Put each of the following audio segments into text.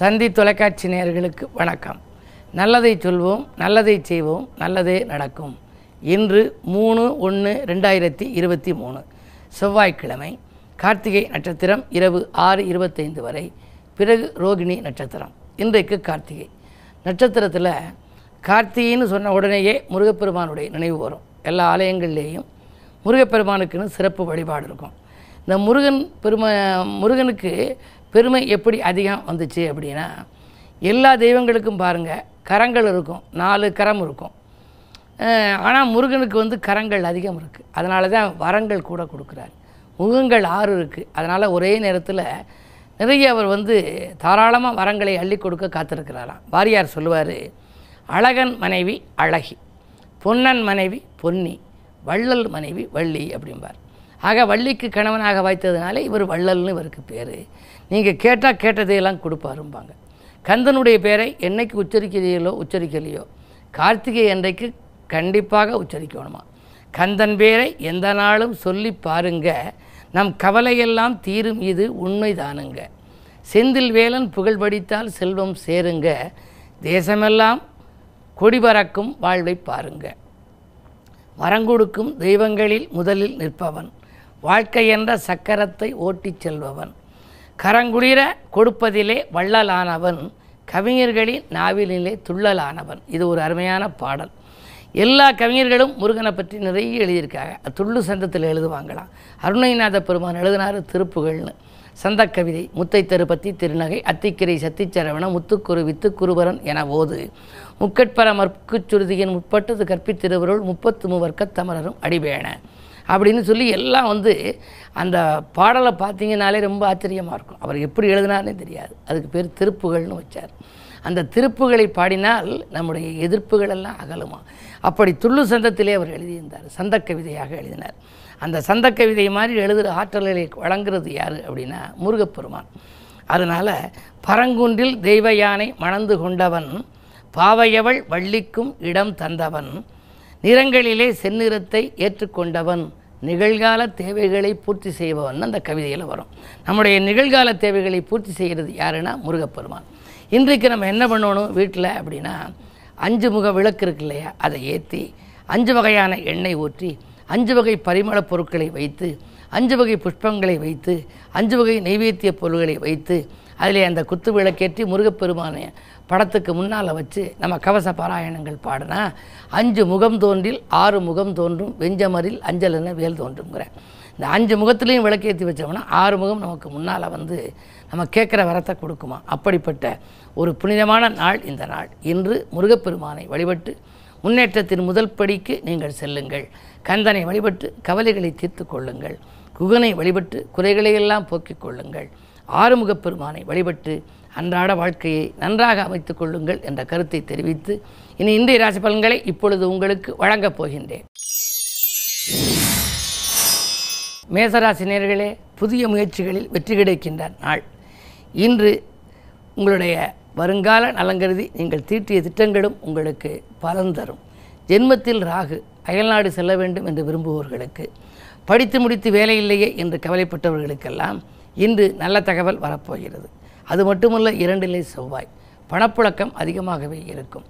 தந்தி தொலைக்காட்சி நேயர்களுக்கு வணக்கம். நல்லதை சொல்வோம் நல்லதை செய்வோம் நல்லதே நடக்கும். இன்று மூணு ஒன்று ரெண்டாயிரத்தி இருபத்தி மூணு. செவ்வாய்க்கிழமை கார்த்திகை நட்சத்திரம் இரவு ஆறு இருபத்தைந்து வரை. பிறகு ரோகிணி நட்சத்திரம் இன்றைக்கு கார்த்திகை. நட்சத்திரத்தில் கார்த்திகைன்னு சொன்ன உடனேயே முருகப்பெருமானுடைய நினைவு வரும். எல்லா ஆலயங்கள்லேயும் முருகப்பெருமானுக்குன்னு சிறப்பு வழிபாடு இருக்கும். இந்த முருகன் பெருமா முருகனுக்கு பெருமை எப்படி அதிகம் வந்துச்சு அப்படின்னா எல்லா தெய்வங்களுக்கும் பாருங்கள் கரங்கள் இருக்கும் நாலு கரம் இருக்கும். ஆனால் முருகனுக்கு வந்து கரங்கள் அதிகம் இருக்குது அதனால தான் வரங்கள் கூட கொடுக்குறாரு. முகங்கள் ஆறு இருக்குது அதனால் ஒரே நேரத்தில் நிறைய அவர் வந்து தாராளமாக வரங்களை அள்ளி கொடுக்க காத்திருக்கிறாராம். வாரியார் சொல்லுவார் அழகன் மனைவி அழகி பொன்னன் மனைவி பொன்னி வள்ளல் மனைவி வள்ளி அப்படிம்பார். ஆக வள்ளிக்கு கணவனாக வாய்த்ததுனால இவர் வள்ளல்னு இவருக்கு பேர். நீங்கள் கேட்டால் கேட்டதையெல்லாம் கொடுப்பாரும்பாங்க. கந்தனுடைய பேரை என்னைக்கு உச்சரிக்கிறீங்களோ உச்சரிக்கலையோ. கார்த்திகை அன்றைக்கு கண்டிப்பாக உச்சரிக்கணுமா. கந்தன் பேரை எந்த நாளும் சொல்லி பாருங்க. நம் கவலையெல்லாம் தீரும் இது உண்மைதானுங்க. செந்தில் வேலன் புகழ் படித்தால் செல்வம் சேருங்க. தேசமெல்லாம் கொடி பறக்கும் வாழ்வை பாருங்க. வரங்கொடுக்கும் தெய்வங்களில் முதலில் நிற்பவன். வாழ்க்கை என்ற சக்கரத்தை ஓட்டிச் செல்பவன். கரங்குளிர கொடுப்பதிலே வள்ளலானவன் கவிஞர்களின் நாவிலே துள்ளலானவன். இது ஒரு அருமையான பாடல். எல்லா கவிஞர்களும் முருகனை பற்றி நிறைய எழுதியிருக்காங்க. துள்ளு சந்தத்தில் எழுதுவாங்களாம். அருணைநாத பெருமான் எழுதினார் திருப்புகள்னு சந்த கவிதை முத்தை தருப்பத்தி திருநகை அத்திக்கிரை சத்திச்சரவண முத்துக்குரு வித்துக்குருவரன் என ஓது. முக்கட்பர மற்குச்சுருதியின் முற்பட்டது கற்பித்திருவருள் முப்பத்து மூவர்க்க தமரரும் அடிபேண அப்படின்னு சொல்லி எல்லாம் வந்து அந்த பாடலை பார்த்தீங்கனாலே ரொம்ப ஆச்சரியமாக இருக்கும். அவர் எப்படி எழுதினார்னே தெரியாது. அதுக்கு பேர் திருப்புகள்னு வச்சார். அந்த திருப்புகளை பாடினால் நம்முடைய எதிர்ப்புகள் எல்லாம் அகலுமா? அப்படி துள்ளு சந்தத்திலே அவர் எழுதியிருந்தார். சந்த கவிதையாக எழுதினார். அந்த சந்த கவிதை மாதிரி எழுதுகிற ஆற்றல்களை வழங்குறது யார் அப்படின்னா முருகப்பெருமான். அதனால் பரங்குன்றில் தெய்வ யானை மணந்து கொண்டவன் பாவையவள் வள்ளிக்கும் இடம் தந்தவன் நிறங்களிலே செந்நிறத்தை ஏற்றுக்கொண்டவன் நிகழ்கால தேவைகளை பூர்த்தி செய்பவன் அந்த கவிதையில் வரும். நம்முடைய நிகழ்கால தேவைகளை பூர்த்தி செய்கிறது யாருன்னா முருகப்பெருமான். இன்றைக்கு நம்ம என்ன பண்ணணும் வீட்டில் அப்படின்னா அஞ்சு முக விளக்கு இருக்கு இல்லையா அதை ஏற்றி அஞ்சு வகையான எண்ணெய் ஊற்றி அஞ்சு வகை பரிமளப் பொருட்களை வைத்து அஞ்சு வகை புஷ்பங்களை வைத்து அஞ்சு வகை நைவேத்திய பொருள்களை வைத்து அதிலே அந்த குத்து விளக்கேற்றி முருகப்பெருமானை படத்துக்கு முன்னால் வச்சு நம்ம கவச பாராயணங்கள் பாடினா அஞ்சு முகம் தோன்றில் ஆறு முகம் தோன்றும் வெஞ்சமரில் அஞ்சல் என வேல் தோன்றுங்கிற இந்த அஞ்சு முகத்துலேயும் விளக்கேற்றி வச்சோம்னா ஆறு முகம் நமக்கு முன்னால் வந்து நம்ம கேட்குற வரத்தை கொடுக்குமா? அப்படிப்பட்ட ஒரு புனிதமான நாள் இந்த நாள். இன்று முருகப்பெருமானை வழிபட்டு முன்னேற்றத்தின் முதல் படிக்கு நீங்கள் செல்லுங்கள். கந்தனை வழிபட்டு கவலைகளை தீர்த்து கொள்ளுங்கள். குகனை வழிபட்டு குறைகளையெல்லாம் போக்கிக் கொள்ளுங்கள். ஆறுமுகப் பெருமானை வழிபட்டு அன்றாட வாழ்க்கையை நன்றாக அமைத்துக் கொள்ளுங்கள் என்ற கருத்தை தெரிவித்து இனி இன்றைய ராசி பலன்களை இப்பொழுது உங்களுக்கு வழங்கப் போகின்றேன். மேசராசி நேர்களே புதிய முயற்சிகளில் வெற்றி கிடைக்கின்ற நாள். இன்று உங்களுடைய வருங்கால நலங்கருதி நீங்கள் தீட்டிய திட்டங்களும் உங்களுக்கு பலன் தரும். ஜென்மத்தில் ராகு அயல்நாடு செல்ல வேண்டும் என்று விரும்புபவர்களுக்கு படித்து முடித்து வேலையில்லையே என்று கவலைப்பட்டவர்களுக்கெல்லாம் இன்று நல்ல தகவல் வரப்போகிறது. அது மட்டுமல்ல இரண்டிலே செவ்வாய். பணப்புழக்கம் அதிகமாகவே இருக்கும்.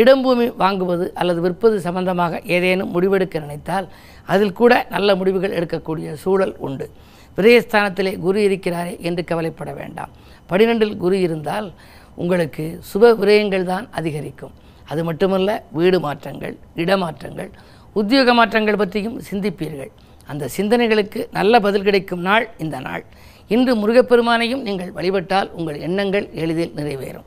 இடம்பூமி வாங்குவது அல்லது விற்பது சம்பந்தமாக ஏதேனும் முடிவெடுக்க நினைத்தால் அதில் கூட நல்ல முடிவுகள் எடுக்கக்கூடிய சூழல் உண்டு. விரயஸ்தானத்திலே குரு இருக்கிறாரே என்று கவலைப்பட வேண்டாம். பனிரெண்டில் குரு இருந்தால் உங்களுக்கு சுப விரயங்கள் தான் அதிகரிக்கும். அது மட்டுமல்ல வீடு மாற்றங்கள் இடமாற்றங்கள் உத்தியோக மாற்றங்கள் பற்றியும் சிந்திப்பீர்கள். அந்த சிந்தனைகளுக்கு நல்ல பதில் கிடைக்கும் நாள் இந்த நாள். இன்று முருகப்பெருமானையும் நீங்கள் வழிபட்டால் உங்கள் எண்ணங்கள் எளிதில் நிறைவேறும்.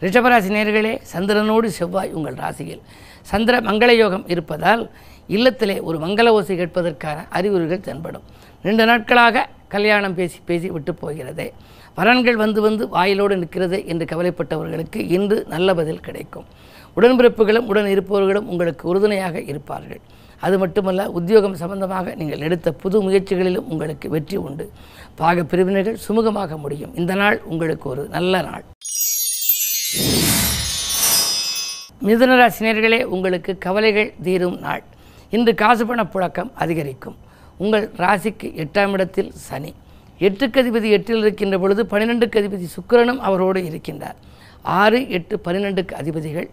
ரிஷபராசி நேர்களே சந்திரனோடு செவ்வாய் உங்கள் ராசியில். சந்திர மங்கள யோகம் இருப்பதால் இல்லத்திலே ஒரு மங்கள ஓசை கேட்பதற்கான அறிகுறிகள் தென்படும். ரெண்டு நாட்களாக கல்யாணம் பேசி பேசி விட்டு போகிறதே. வரன்கள் வந்து வந்து வாயிலோடு நிற்கிறது என்று கவலைப்பட்டவர்களுக்கு இன்று நல்ல பதில் கிடைக்கும். உடன்பிறப்புகளும் உடன் இருப்பவர்களும் உங்களுக்கு உறுதுணையாக இருப்பார்கள். அது மட்டுமல்ல உத்தியோகம் சம்பந்தமாக நீங்கள் எடுத்த புது முயற்சிகளிலும் உங்களுக்கு வெற்றி உண்டு. பாக பிரிவினைகள் சுமூகமாக முடியும். இந்த நாள் உங்களுக்கு ஒரு நல்ல நாள். மிதுனராசினியர்களே உங்களுக்கு கவலைகள் தீரும் நாள். இன்று காசு பண புழக்கம் அதிகரிக்கும். உங்கள் ராசிக்கு எட்டாம் இடத்தில் சனி. எட்டுக்கு அதிபதி எட்டில் இருக்கின்ற பொழுது பன்னிரெண்டுக்கு அதிபதி சுக்கிரனும் அவரோடு இருக்கின்றார். ஆறு எட்டு பன்னிரெண்டுக்கு அதிபதிகள்.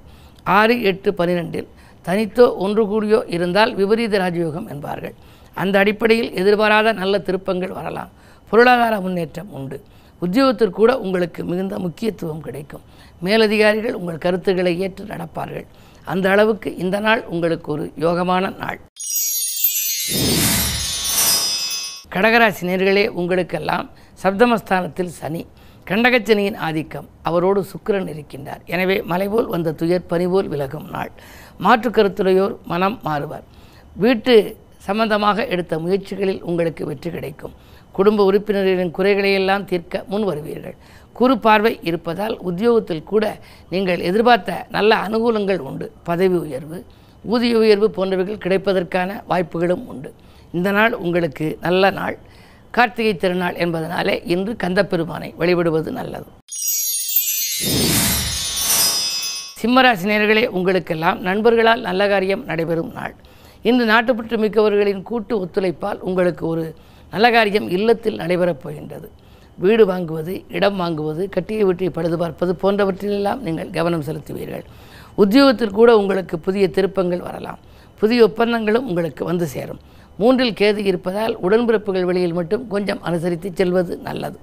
ஆறு எட்டு பன்னிரெண்டில் தனித்தோ ஒன்று கூடியோ இருந்தால் விபரீத ராஜயோகம் என்பார்கள். அந்த அடிப்படையில் எதிர்பாராத நல்ல திருப்பங்கள் வரலாம். பொருளாதார முன்னேற்றம் உண்டு. உத்தியோகத்திற்கூட உங்களுக்கு மிகுந்த முக்கியத்துவம் கிடைக்கும். மேலதிகாரிகள் உங்கள் கருத்துக்களை ஏற்று நடப்பார்கள். அந்த அளவுக்கு இந்த நாள் உங்களுக்கு ஒரு யோகமான நாள். கடகராசி நேர்களே உங்களுக்கெல்லாம் சப்தமஸ்தானத்தில் சனி. கண்டகச்சனியின் ஆதிக்கம். அவரோடு சுக்கிரன் இருக்கின்றார். எனவே மலைபோல் வந்த துயர் பனிபோல் விலகும் நாள். மாற்று கருத்துடையோர் மனம் மாறுவார். வீட்டு சம்பந்தமாக எடுத்த முயற்சிகளில் உங்களுக்கு வெற்றி கிடைக்கும். குடும்ப உறுப்பினர்களின் குறைகளையெல்லாம் தீர்க்க முன் வருவீர்கள். குறு பார்வை இருப்பதால் உத்தியோகத்தில் கூட நீங்கள் எதிர்பார்த்த நல்ல அனுகூலங்கள் உண்டு. பதவி உயர்வு ஊதிய உயர்வு போன்றவைகள் கிடைப்பதற்கான வாய்ப்புகளும் உண்டு. இந்த நாள் உங்களுக்கு நல்ல நாள். கார்த்திகை திருநாள் என்பதனாலே இன்று கந்தப்பெருமானை வழிபடுவது நல்லது. சிம்மராசி நேர்களே உங்களுக்கெல்லாம் நண்பர்களால் நல்ல காரியம் நடைபெறும் நாள். இன்று நாட்டுப்பற்று மிக்கவர்களின் கூட்டு ஒத்துழைப்பால் உங்களுக்கு ஒரு நல்ல காரியம் இல்லத்தில் நடைபெறப் போகின்றது. வீடு வாங்குவது இடம் வாங்குவது கட்டிய வீட்டை பழுது பார்ப்பது போன்றவற்றிலெல்லாம் நீங்கள் கவனம் செலுத்துவீர்கள். உத்தியோகத்தில் கூட உங்களுக்கு புதிய திருப்பங்கள் வரலாம். புதிய ஒப்பந்தங்களும் உங்களுக்கு வந்து சேரும். மூன்றில் கேது இருப்பதால் உடன்பிறப்புகள் வெளியில் மட்டும் கொஞ்சம் அனுசரித்து செல்வது நல்லது.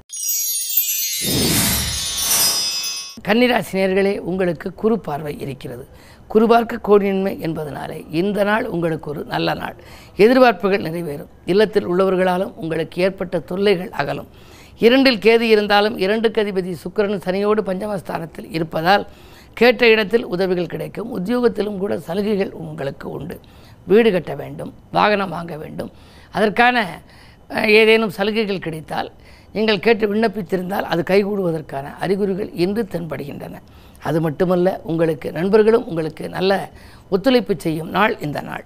கன்னிராசினியர்களே உங்களுக்கு குறு பார்வை இருக்கிறது. குறுபார்க்க கோடியின்மை என்பதனாலே இந்த நாள் உங்களுக்கு ஒரு நல்ல நாள். எதிர்பார்ப்புகள் நிறைவேறும். இல்லத்தில் உள்ளவர்களாலும் உங்களுக்கு ஏற்பட்ட தொல்லைகள் அகலும். இரண்டில் கேது இருந்தாலும் இரண்டு கதிபதி சுக்கரன் சனியோடு பஞ்சமஸ்தானத்தில் இருப்பதால் கேட்ட இடத்தில் உதவிகள் கிடைக்கும். உத்தியோகத்திலும் கூட சலுகைகள் உங்களுக்கு உண்டு. வீடு கட்ட வேண்டும் வாகனம் வாங்க வேண்டும். அதற்கான ஏதேனும் சலுகைகள் கிடைத்தால் நீங்கள் கேட்டு விண்ணப்பித்திருந்தால் அது கைகூடுவதற்கான அறிகுறிகள் இன்று தென்படுகின்றன. அது மட்டுமல்ல உங்களுக்கு நண்பர்களும் உங்களுக்கு நல்ல ஒத்துழைப்பு செய்யும் நாள் இந்த நாள்.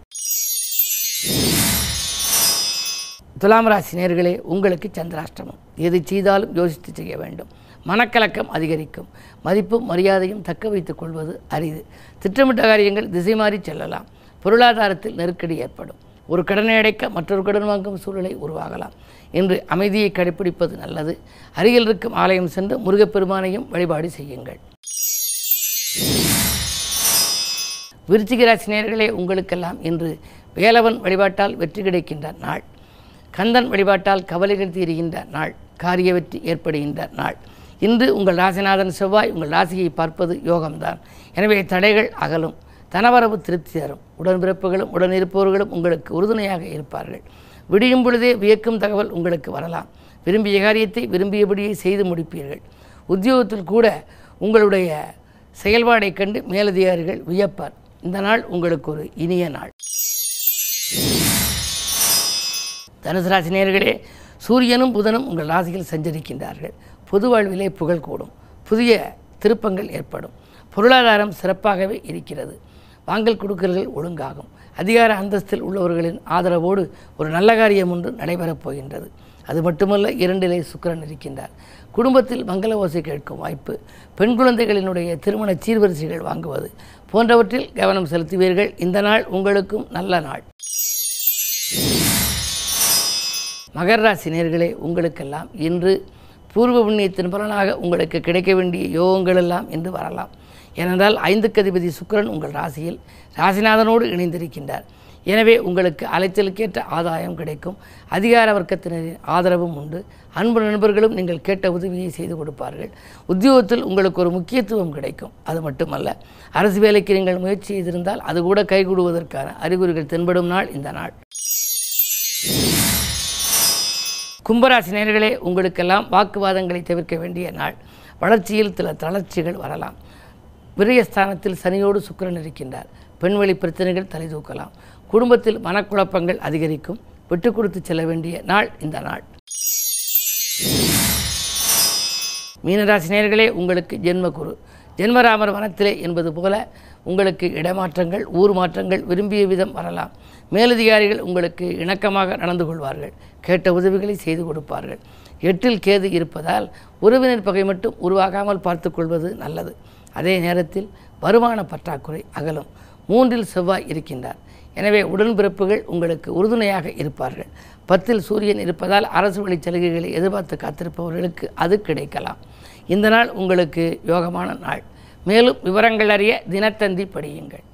துலாம் ராசி நேர்களே உங்களுக்கு சந்திராஷ்டமம். எது செய்தாலும் யோசித்து செய்ய வேண்டும். மனக்கலக்கம் அதிகரிக்கும். மதிப்பும் மரியாதையும் தக்க வைத்துக் கொள்வது அரிது. திட்டமிட்ட காரியங்கள் திசை மாறி செல்லலாம். பொருளாதாரத்தில் நெருக்கடி ஏற்படும். ஒரு கடனை அடைக்க மற்றொரு கடன் வாங்கும் சூழலை உருவாகலாம் இன்று அமைதியை கடைப்பிடிப்பது நல்லது. அருகில் இருக்கும் ஆலயம் சென்று முருகப்பெருமானையும் வழிபாடு செய்யுங்கள். விருச்சிகராசி நேர்களே உங்களுக்கெல்லாம் இன்று வேலவன் வழிபாட்டால் வெற்றி கிடைக்கின்ற நாள். கந்தன் வழிபாட்டால் கவலைகள் தீருகின்ற நாள். காரிய வெற்றி ஏற்படுகின்ற நாள். இன்று உங்கள் ராசிநாதன் செவ்வாய் உங்கள் ராசியை பார்ப்பது யோகம்தான். எனவே தடைகள் அகலும். தனவரவு திருப்தி தரும் உடன்பிறப்புகளும் உடனிருப்பவர்களும் உங்களுக்கு உறுதுணையாக இருப்பார்கள். விடியும் பொழுதே வியக்கும் தகவல் உங்களுக்கு வரலாம். விரும்பிய காரியத்தை விரும்பியபடியே செய்து முடிப்பீர்கள். உத்தியோகத்தில் கூட உங்களுடைய செயல்பாடைக் கண்டு மேலதிகாரிகள் வியப்பார். இந்த நாள் உங்களுக்கு ஒரு இனிய நாள். தனுசு ராசினியர்களே சூரியனும் புதனும் உங்கள் ராசியில் சஞ்சரிக்கின்றார்கள். பொது வாழ்விலே புகழ் கூடும். புதிய திருப்பங்கள் ஏற்படும். பொருளாதாரம் சிறப்பாகவே இருக்கிறது. வாங்கல் கொடுக்கல்கள் ஒழுங்காகும். அதிகார அந்தஸ்தில் உள்ளவர்களின் ஆதரவோடு ஒரு நல்ல காரியம் ஒன்று நடைபெறப் போகின்றது. அது மட்டுமல்ல இரண்டிலே சுக்கரன் இருக்கின்றார். குடும்பத்தில் மங்கள ஓசை கேட்கும் வாய்ப்பு பெண் குழந்தைகளினுடைய திருமண சீர்வரிசைகள் வாங்குவது போன்றவற்றில் கவனம் செலுத்துவீர்கள். இந்த நாள் உங்களுக்கும் நல்ல நாள். மகர ராசி நேர்களே உங்களுக்கெல்லாம் இன்று பூர்வ புண்ணியத்தின் பலனாக உங்களுக்கு கிடைக்க வேண்டிய யோகங்களெல்லாம் இன்று வரலாம். ஏனென்றால் ஐந்துக்கு அதிபதி சுக்கிரன் உங்கள் ராசியில் ராசிநாதனோடு இணைந்திருக்கின்றார். எனவே உங்களுக்கு அலைச்சலுக்கேற்ற ஆதாயம் கிடைக்கும். அதிகார வர்க்கத்தினரின் ஆதரவும் உண்டு. அன்பு நண்பர்களும் நீங்கள் கேட்ட உதவியை செய்து கொடுப்பார்கள். உத்தியோகத்தில் உங்களுக்கு ஒரு முக்கியத்துவம் கிடைக்கும். அது மட்டுமல்ல அரசு வேலைக்கு நீங்கள் முயற்சி செய்திருந்தால் அது கூட கைகூடுவதற்கான அறிகுறிகள் தென்படும் நாள் இந்த நாள். கும்பராசி நேர்களே உங்களுக்கெல்லாம் வாக்குவாதங்களை தவிர்க்க வேண்டிய நாள். வளர்ச்சியில் சில தளர்ச்சிகள் வரலாம். விரயஸ்தானத்தில் சனியோடு சுக்கிரன் இருக்கின்றார். பெண்வழி பிரச்சனைகள் தலை தூக்கலாம். குடும்பத்தில் மனக்குழப்பங்கள் அதிகரிக்கும். விட்டு கொடுத்து செல்ல வேண்டிய நாள் இந்த நாள். மீனராசி நேயர்களே உங்களுக்கு ஜென்மகுரு. ஜென்மராமர் வனத்திலே என்பது போல உங்களுக்கு இடமாற்றங்கள் ஊர் மாற்றங்கள் விரும்பிய விதம் வரலாம். மேலதிகாரிகள் உங்களுக்கு இணக்கமாக நடந்து கொள்வார்கள். கேட்ட உதவிகளை செய்து கொடுப்பார்கள். எட்டில் கேது இருப்பதால் உறவினர் பகை மட்டும் உருவாகாமல் பார்த்துக்கொள்வது நல்லது. அதே நேரத்தில் வருமான பற்றாக்குறை அகலும். மூன்றில் செவ்வாய் இருக்கின்றார். எனவே உடன்பிறப்புகள் உங்களுக்கு உறுதுணையாக இருப்பார்கள். பத்தில் சூரியன் இருப்பதால் அரசு வழி சலுகைகளை எதிர்பார்த்து காத்திருப்பவர்களுக்கு அது கிடைக்கலாம். இந்த நாள் உங்களுக்கு யோகமான நாள். மேலும் விவரங்கள் அறிய தினத்தந்தி படியுங்கள்.